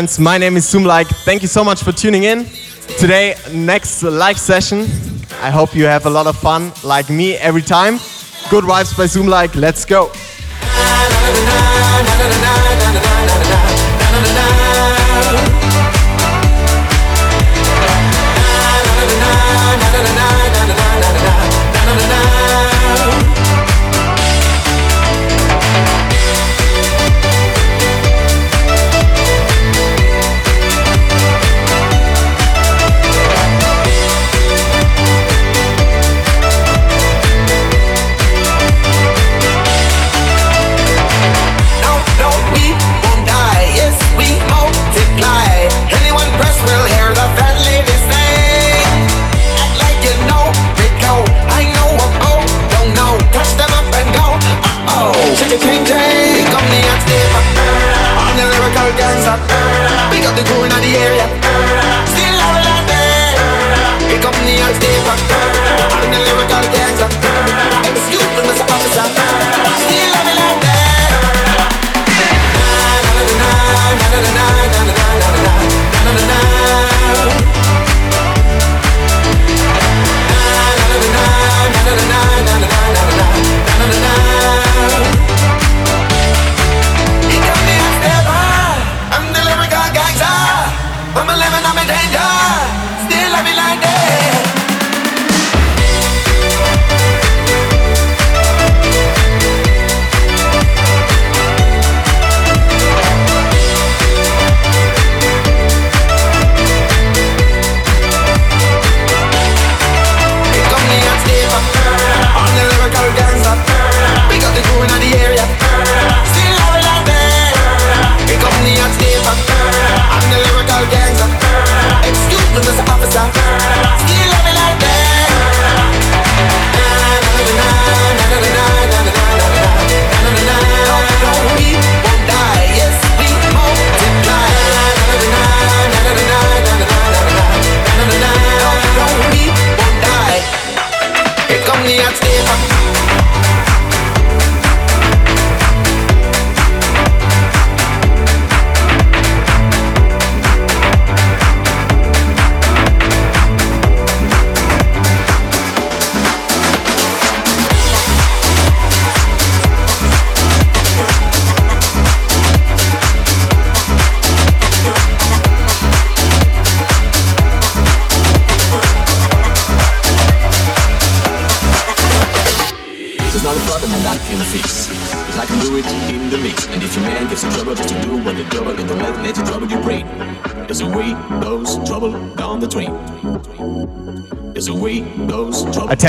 fans. My name is Zoomlike. Thank you so much for tuning in. Today, next live session. I hope you have a lot of fun, like me, every time. Good vibes by Zoomlike. Let's go. got the cool in the area.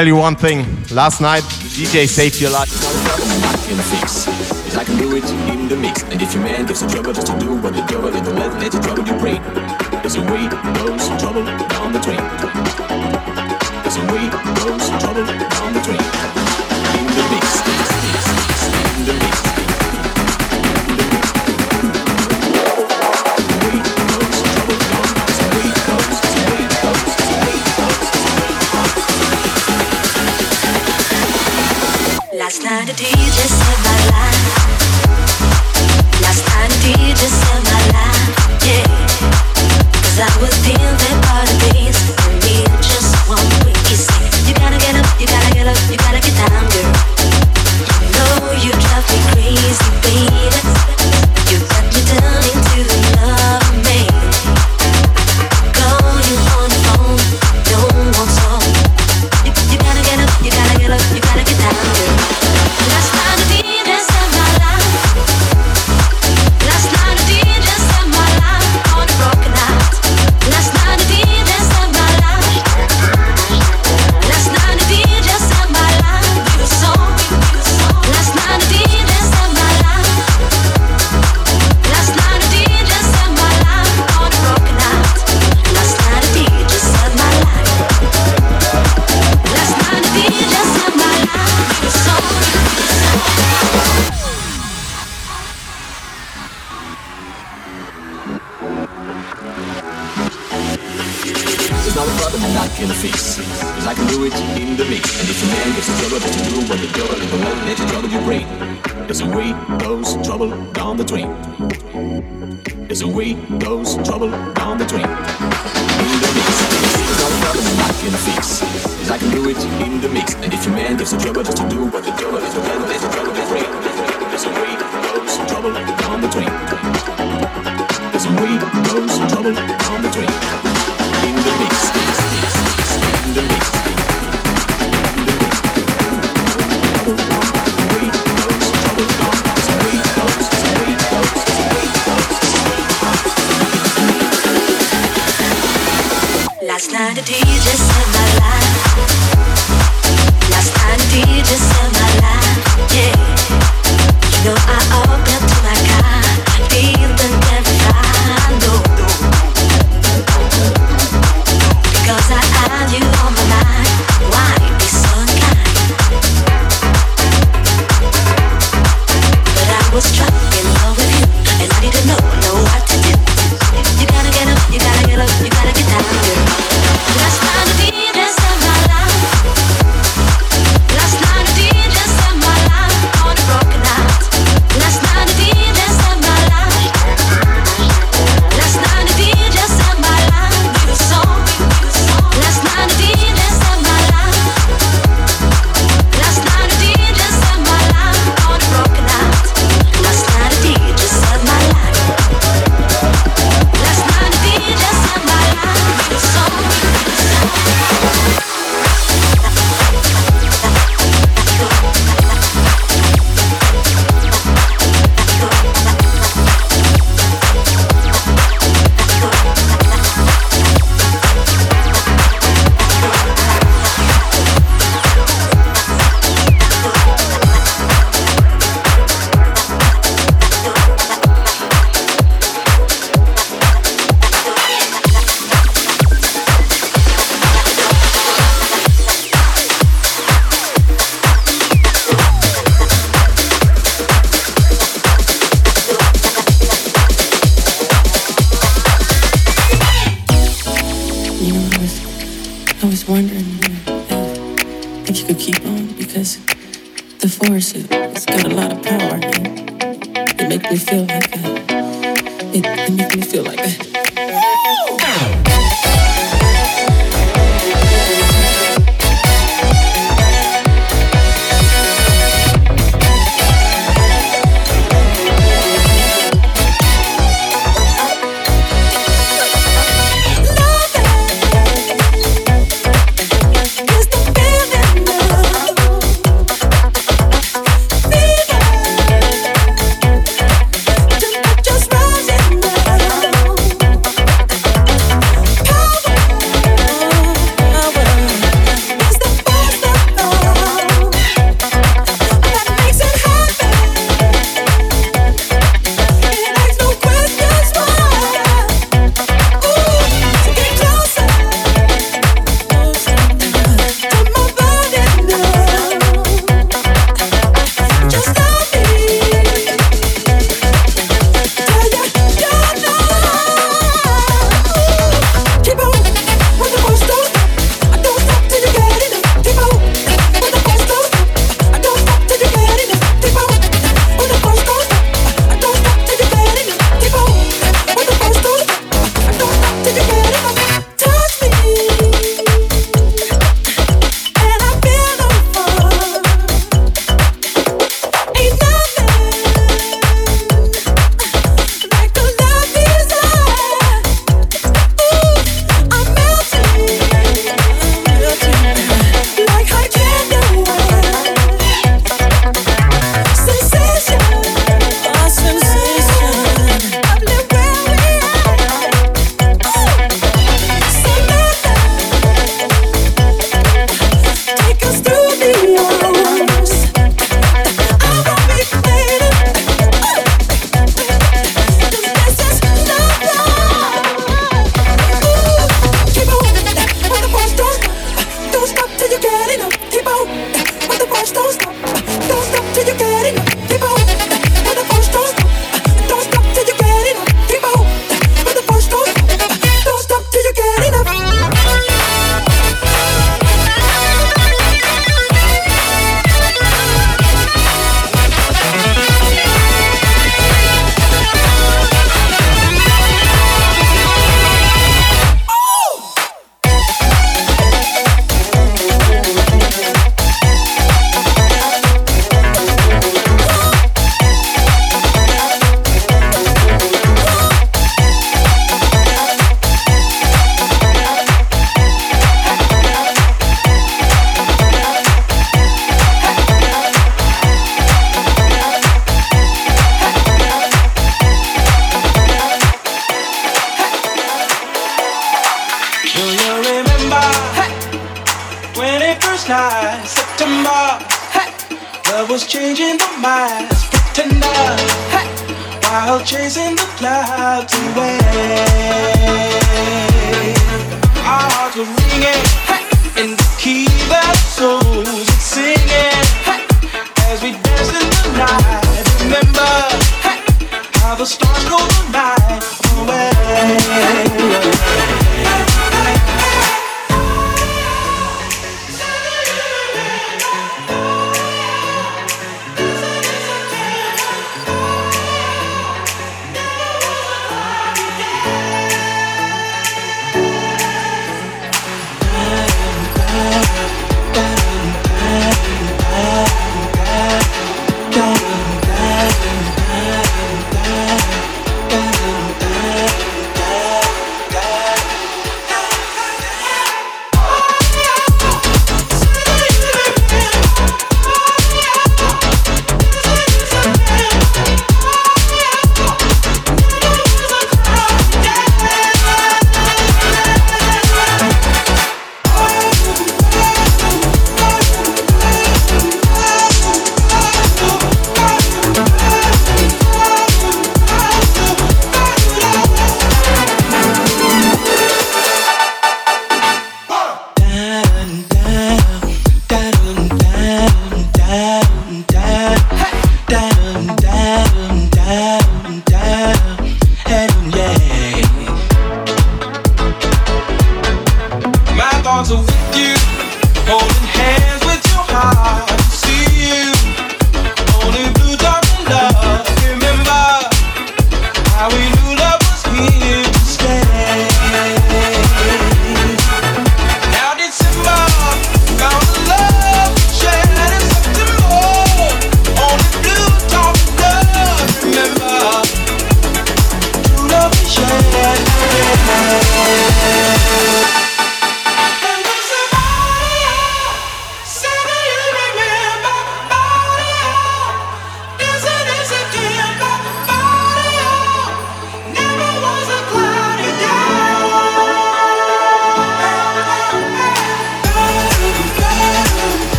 tell you one thing. Last night, the DJ saved your life. I can do it in the mix. And if your man gives a trouble just to do what the devil, let, the trouble. There's a way, trouble. the days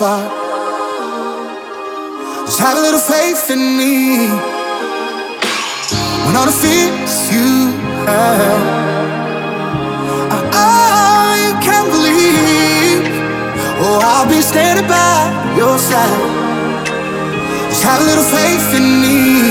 far. Just have a little faith in me. When all the fears you have are all you can believe, oh, I'll be standing by your side. Just have a little faith in me.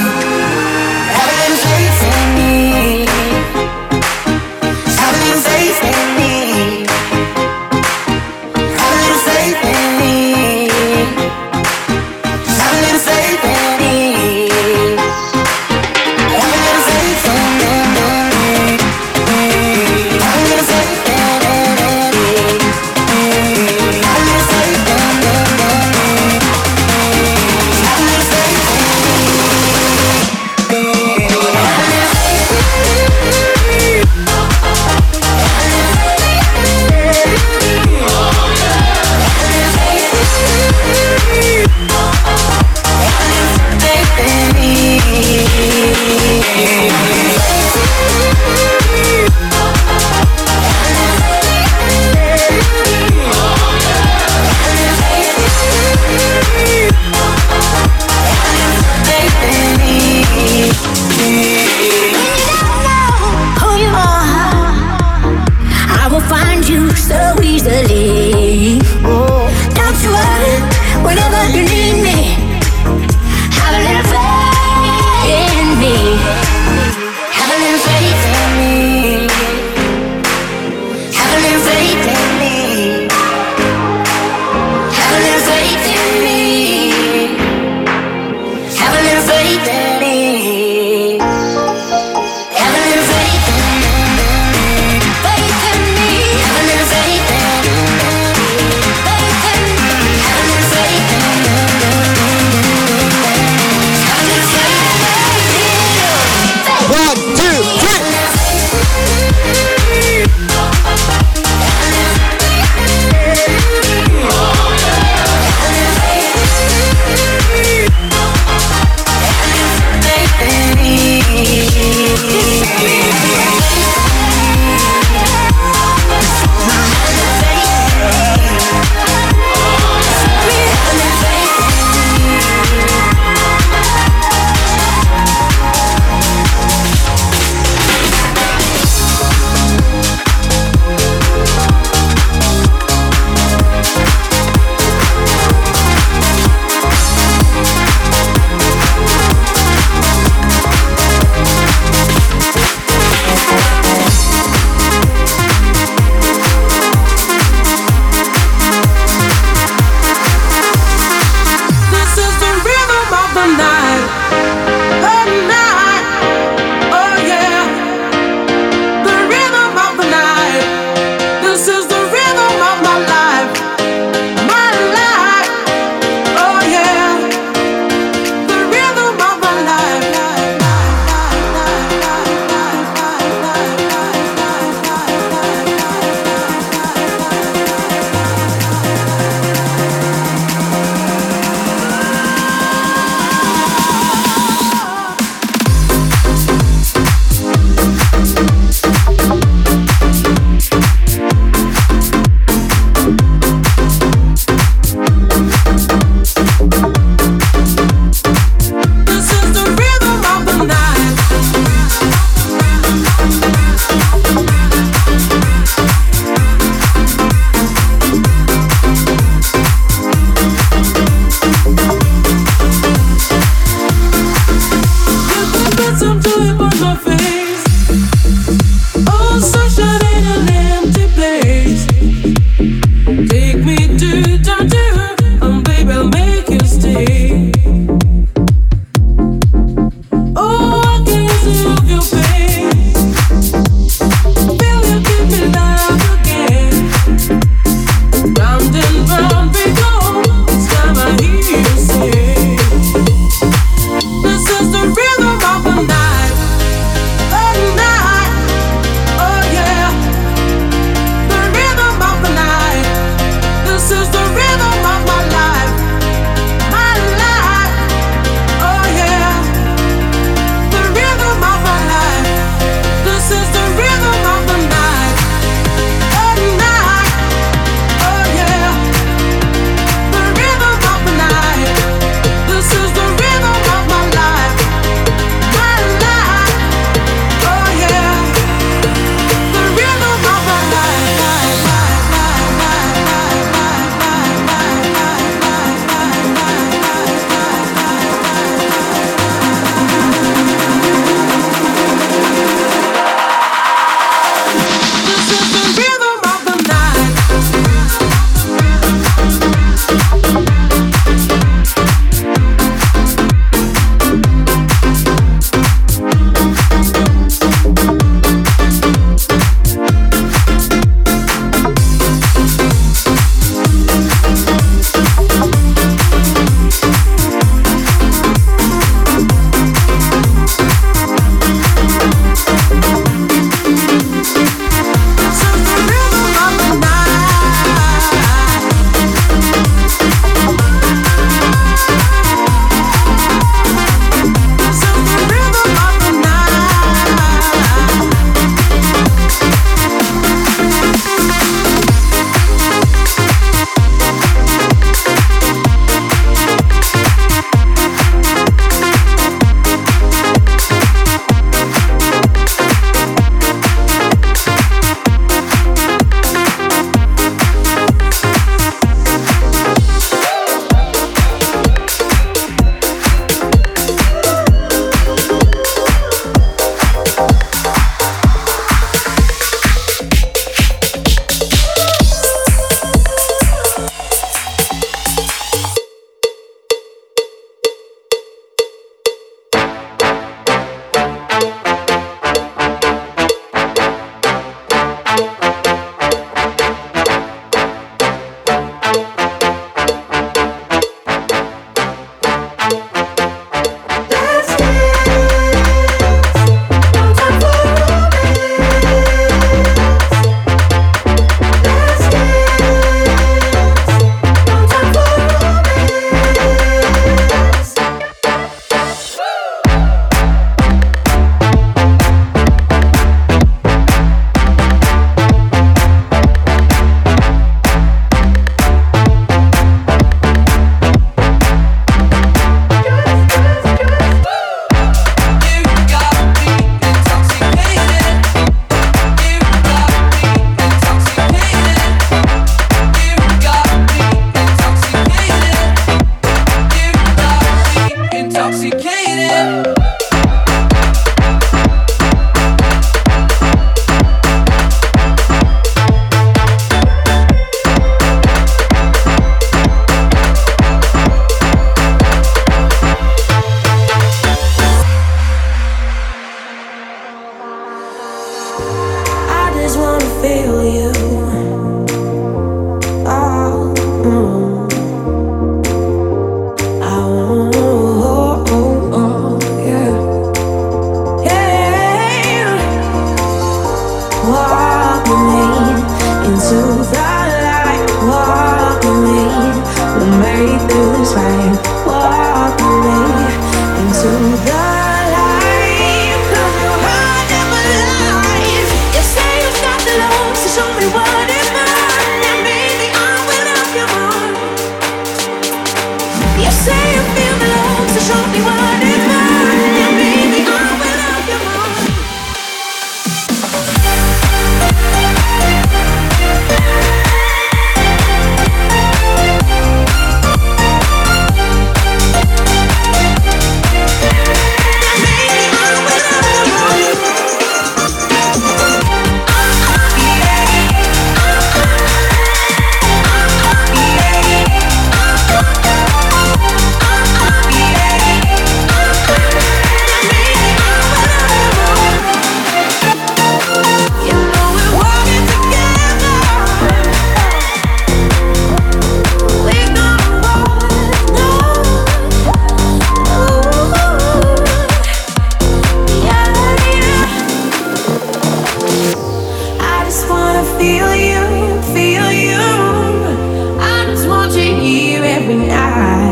Every night.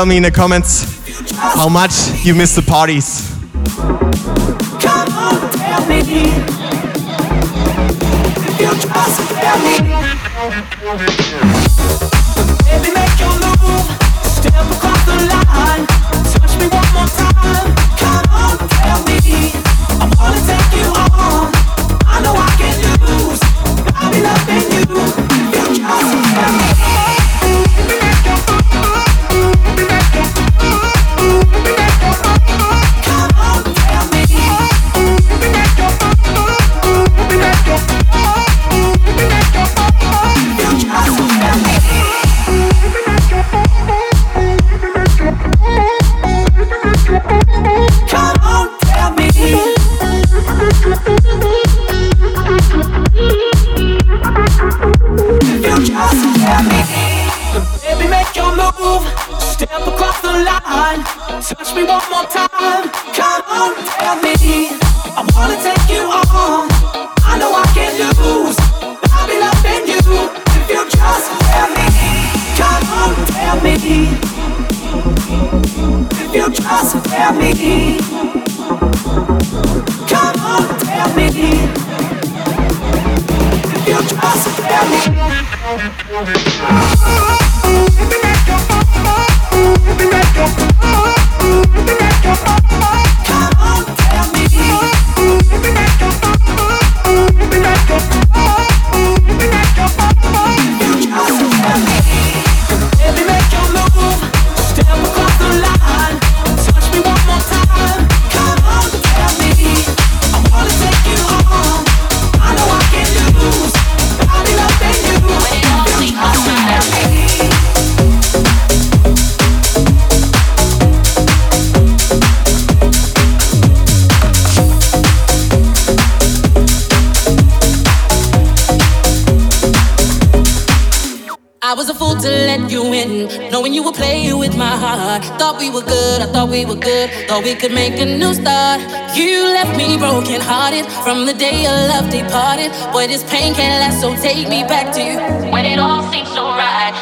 tell me in the comments how much you miss the parties. Come on, we were good. Thought we could make a new start. You left me broken hearted from the day your love departed. Boy, this pain can't last, so take me back to you. When it all seems so right,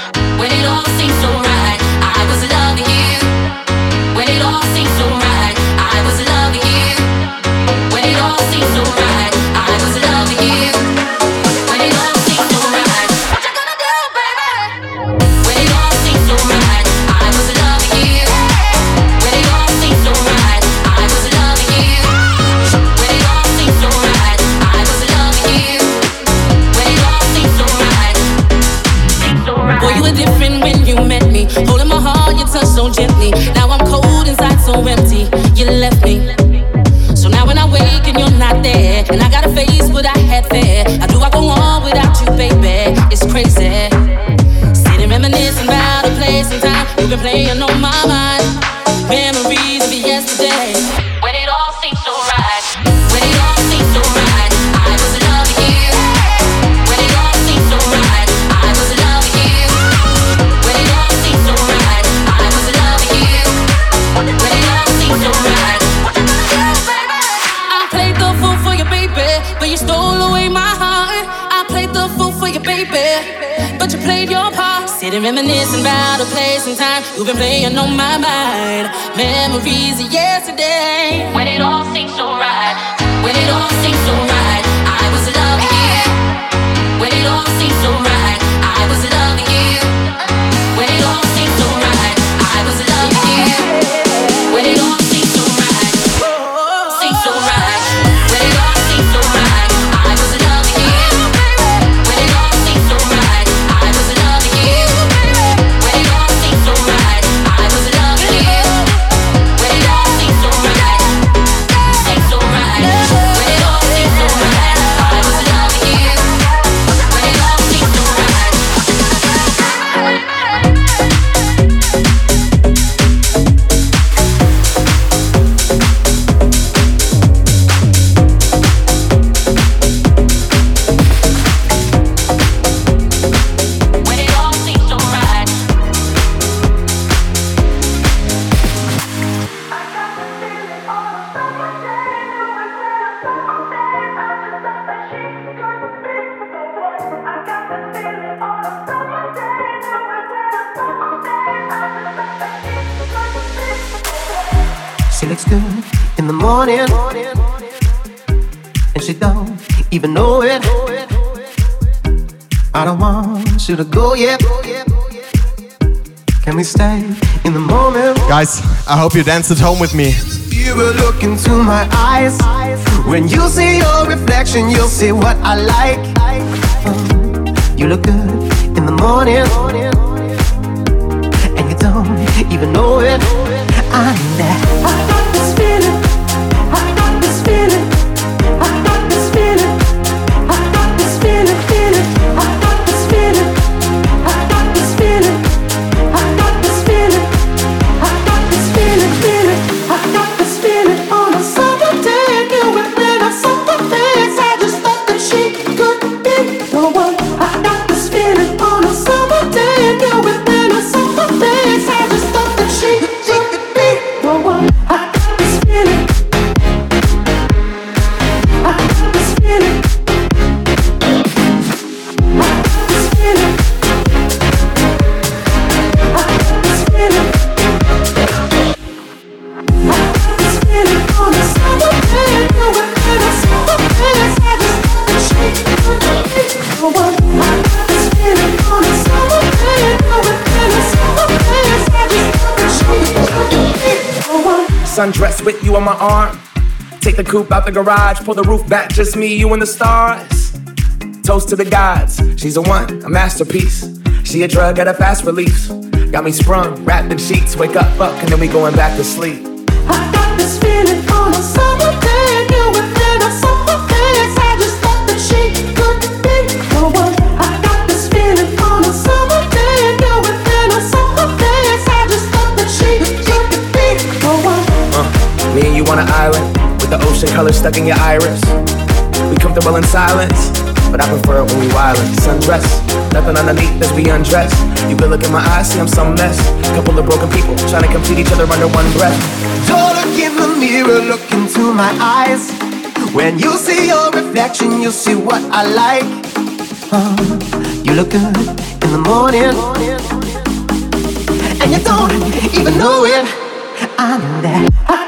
You've been playing on my mind. Memories, yeah. She looks good in the morning, and she don't even know it. I don't want you to go yet. Can we stay in the moment? Guys, I hope you dance at home with me. You will look into my eyes. When you see your reflection, you'll see what I like. Mm, You look good in the morning, and you don't even know it. I'm that. Sundress with you on my arm. Take the coupe out the garage, pull the roof back, just me, you, and the stars. Toast to the gods, she's a one, a masterpiece. She a drug at a fast release. Got me sprung, wrapped in sheets, wake up, fuck, and then we going back to sleep. I got this feeling on a summer color stuck in your iris. We comfortable in silence, but I prefer it when we wildin'. Sundress, nothing underneath as we undress. You could look in my eyes, see I'm some mess. Couple of broken people trying to complete each other under one breath. Don't look in the mirror, look into my eyes. When you see your reflection, you'll see what I like. Uh, you look good in the morning, and you don't even know it. I'm that. I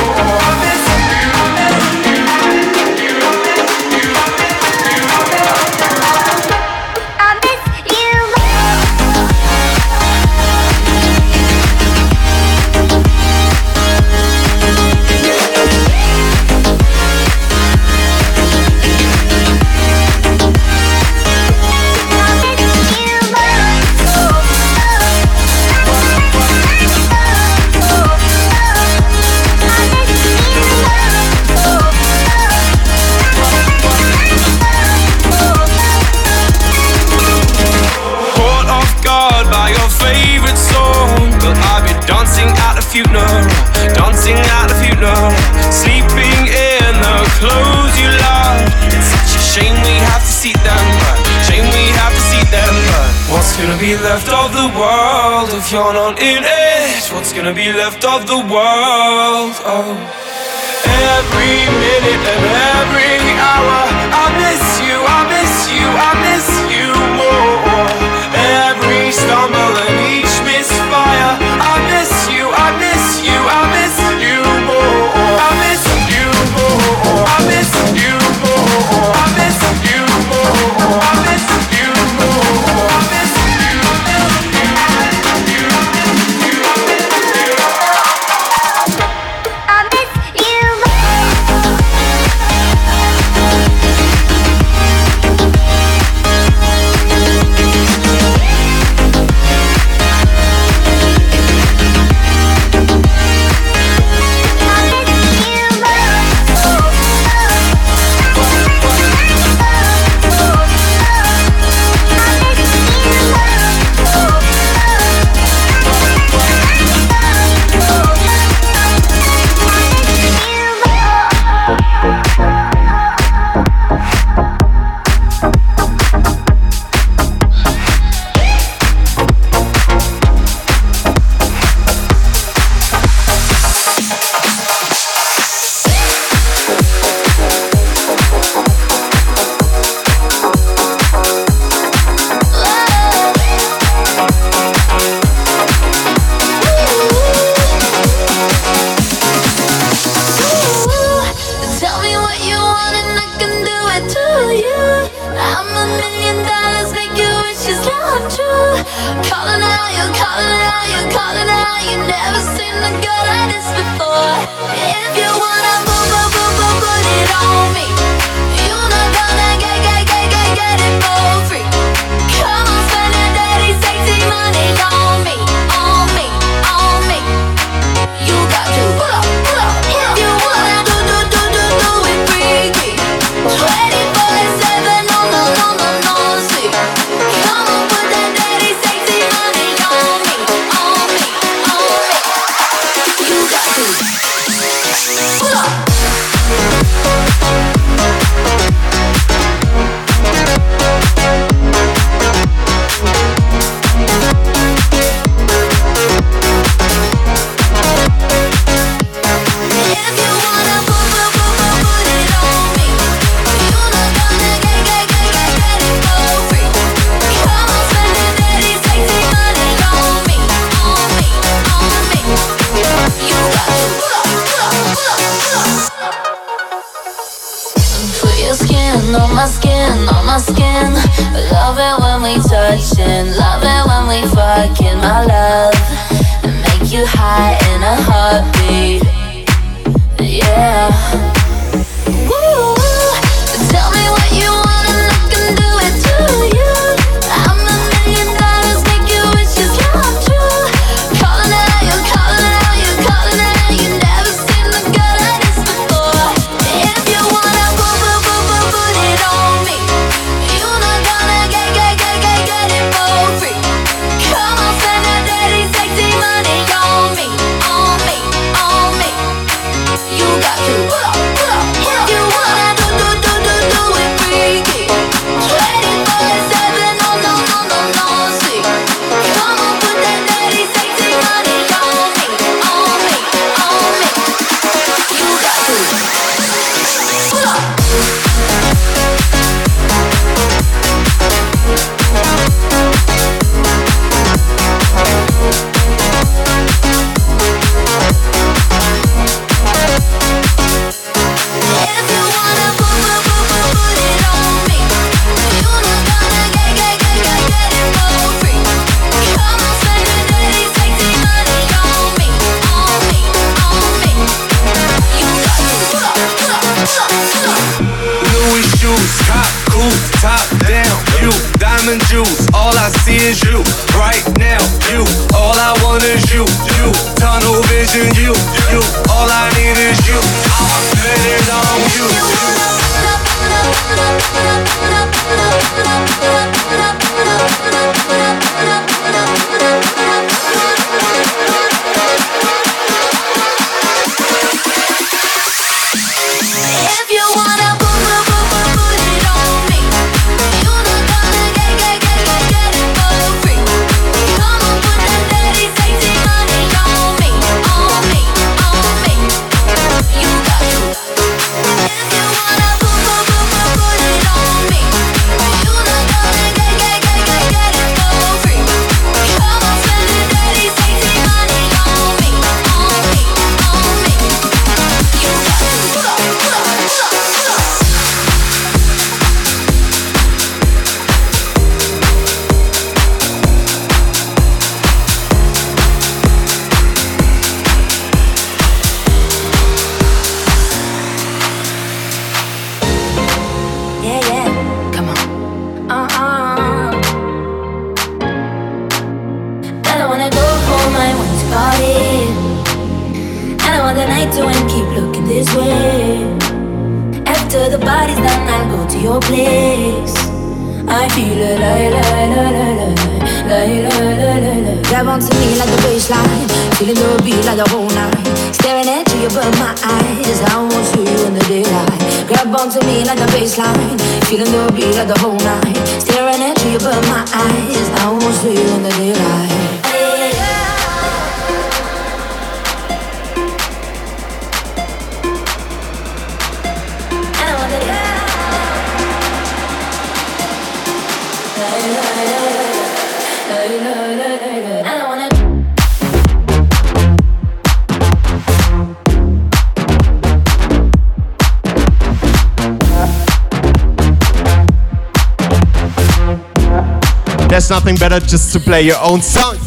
nothing better just to play your own song.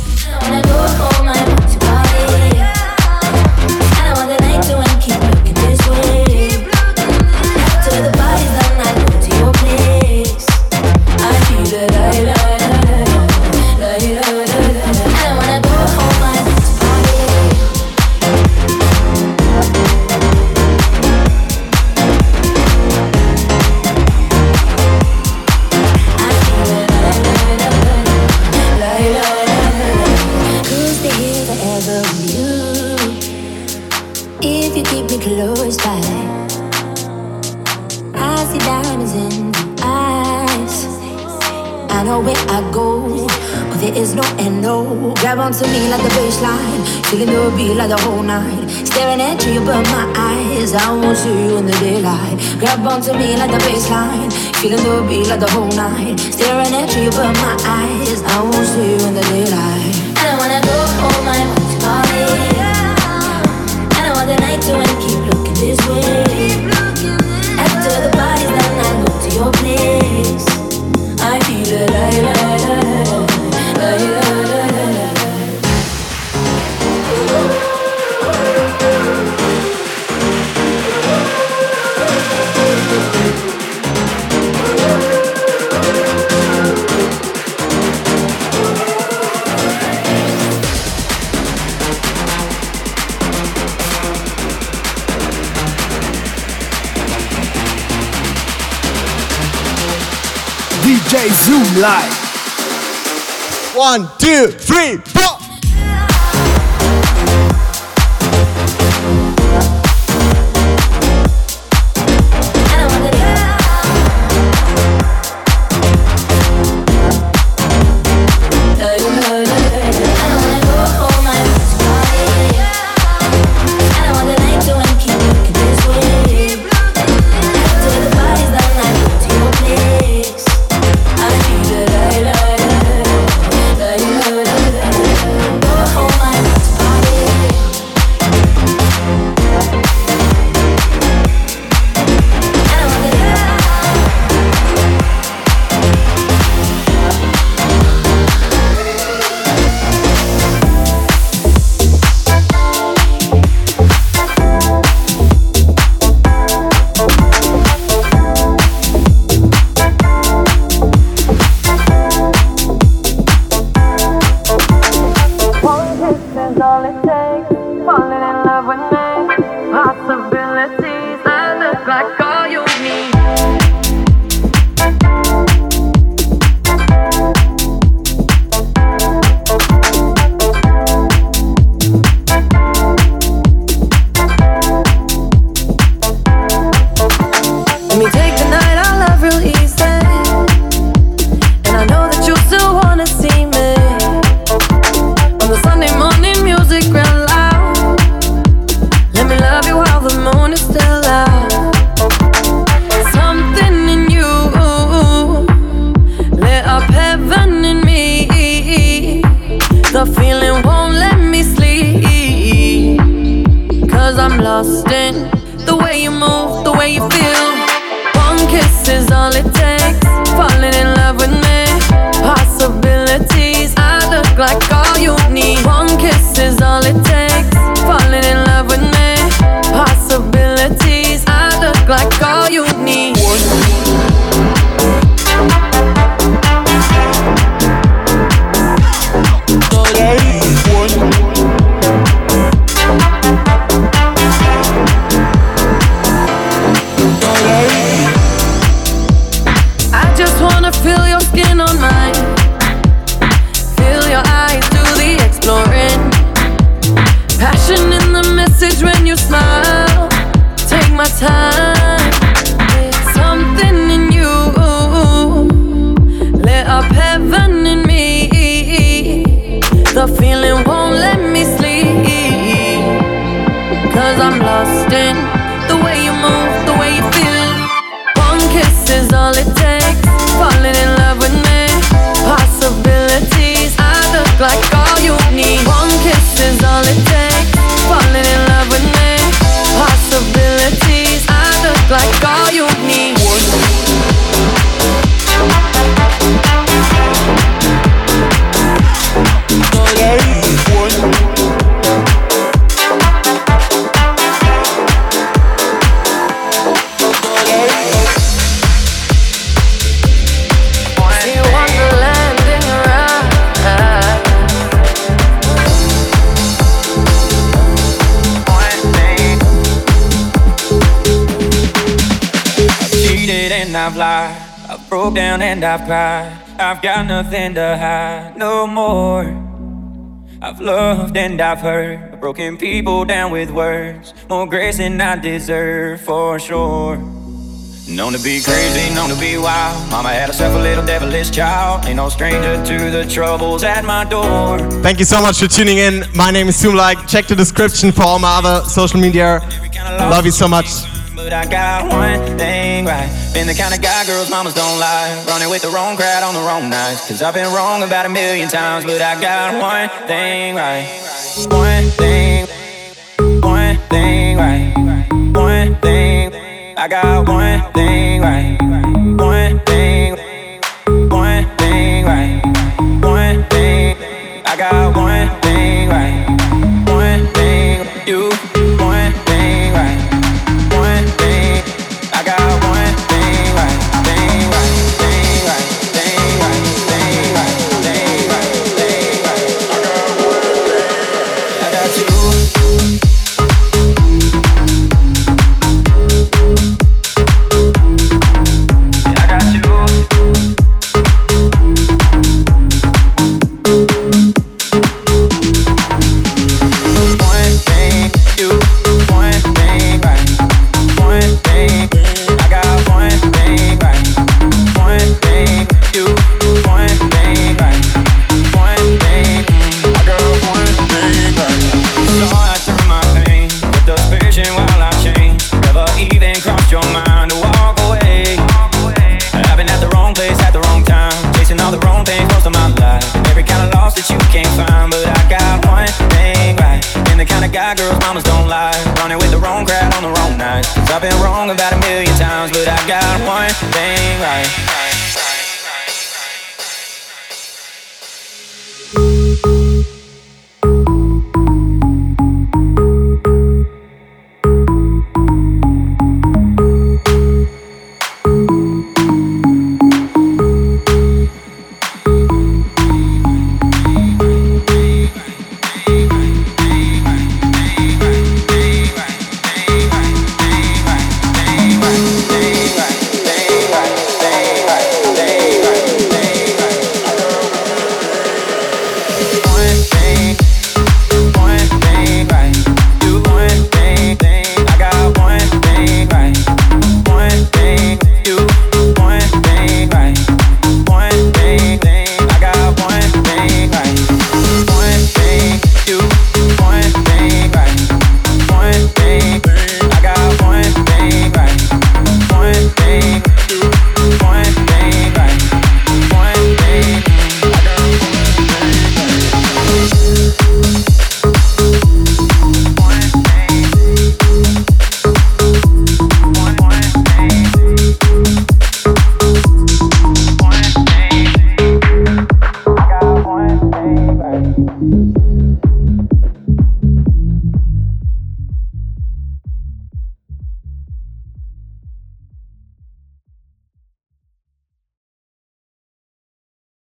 Grab onto me like a baseline, feeling your beat like the whole night. Staring at you, but my eyes, I won't see you in the daylight. Grab onto me like the baseline, feeling your beat like the whole night. Staring at you, but my eyes, I won't see you in the daylight. I don't wanna go home, I want party. I don't want the night to end, keep looking this way. One, two, three! Like I've lied. I've broke down and I've cried. I've got nothing to hide no more. I've loved and I've hurt. I've broken people down with words. More grace than I deserve for sure. Known to be crazy, known to be wild. Mama had herself a little devilish child. Ain't no stranger to the troubles at my door. Thank you so much for tuning in. My name is Zoomlike. Check the description for all my other social media. Love you so much. But I got one thing right. Been the kind of guy girls mamas don't like. Running with the wrong crowd on the wrong nights. Cause I've been wrong about a million times. But I got one thing right. One thing. One thing right. One thing. I got one thing right. One thing. One thing right. One thing. I got one thing right. One thing. You.